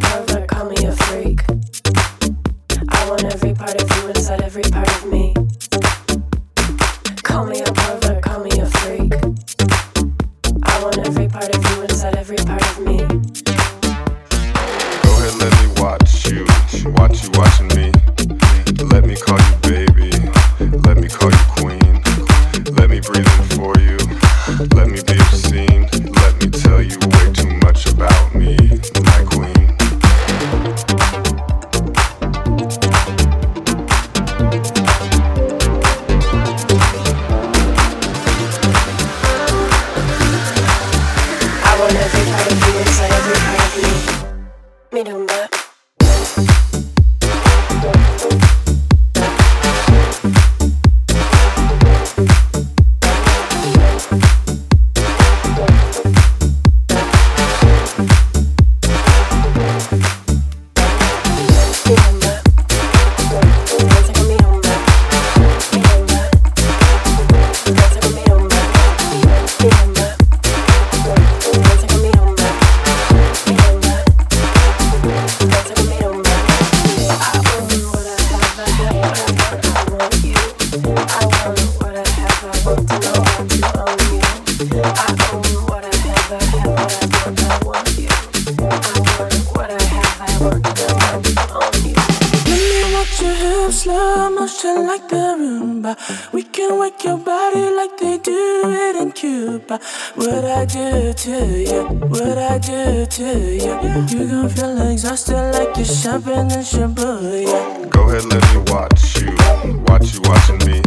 pervert, call me a freak. I want every part of you inside every part of me. Call me a pervert, call me a freak. I want every part of you inside every part of me. Go ahead, let me watch you, watch you watching me. Let me call you baby, let me call you queen. Let me breathe in for you, let me be obscene. Let me tell you way too much about me. slow motion like the rumba. We can wake your body like they do it in Cuba. What I do to you, what I do to you. You gon' feel exhausted like you're shopping in Shibuya. Go ahead, let me watch you, watch you watching me.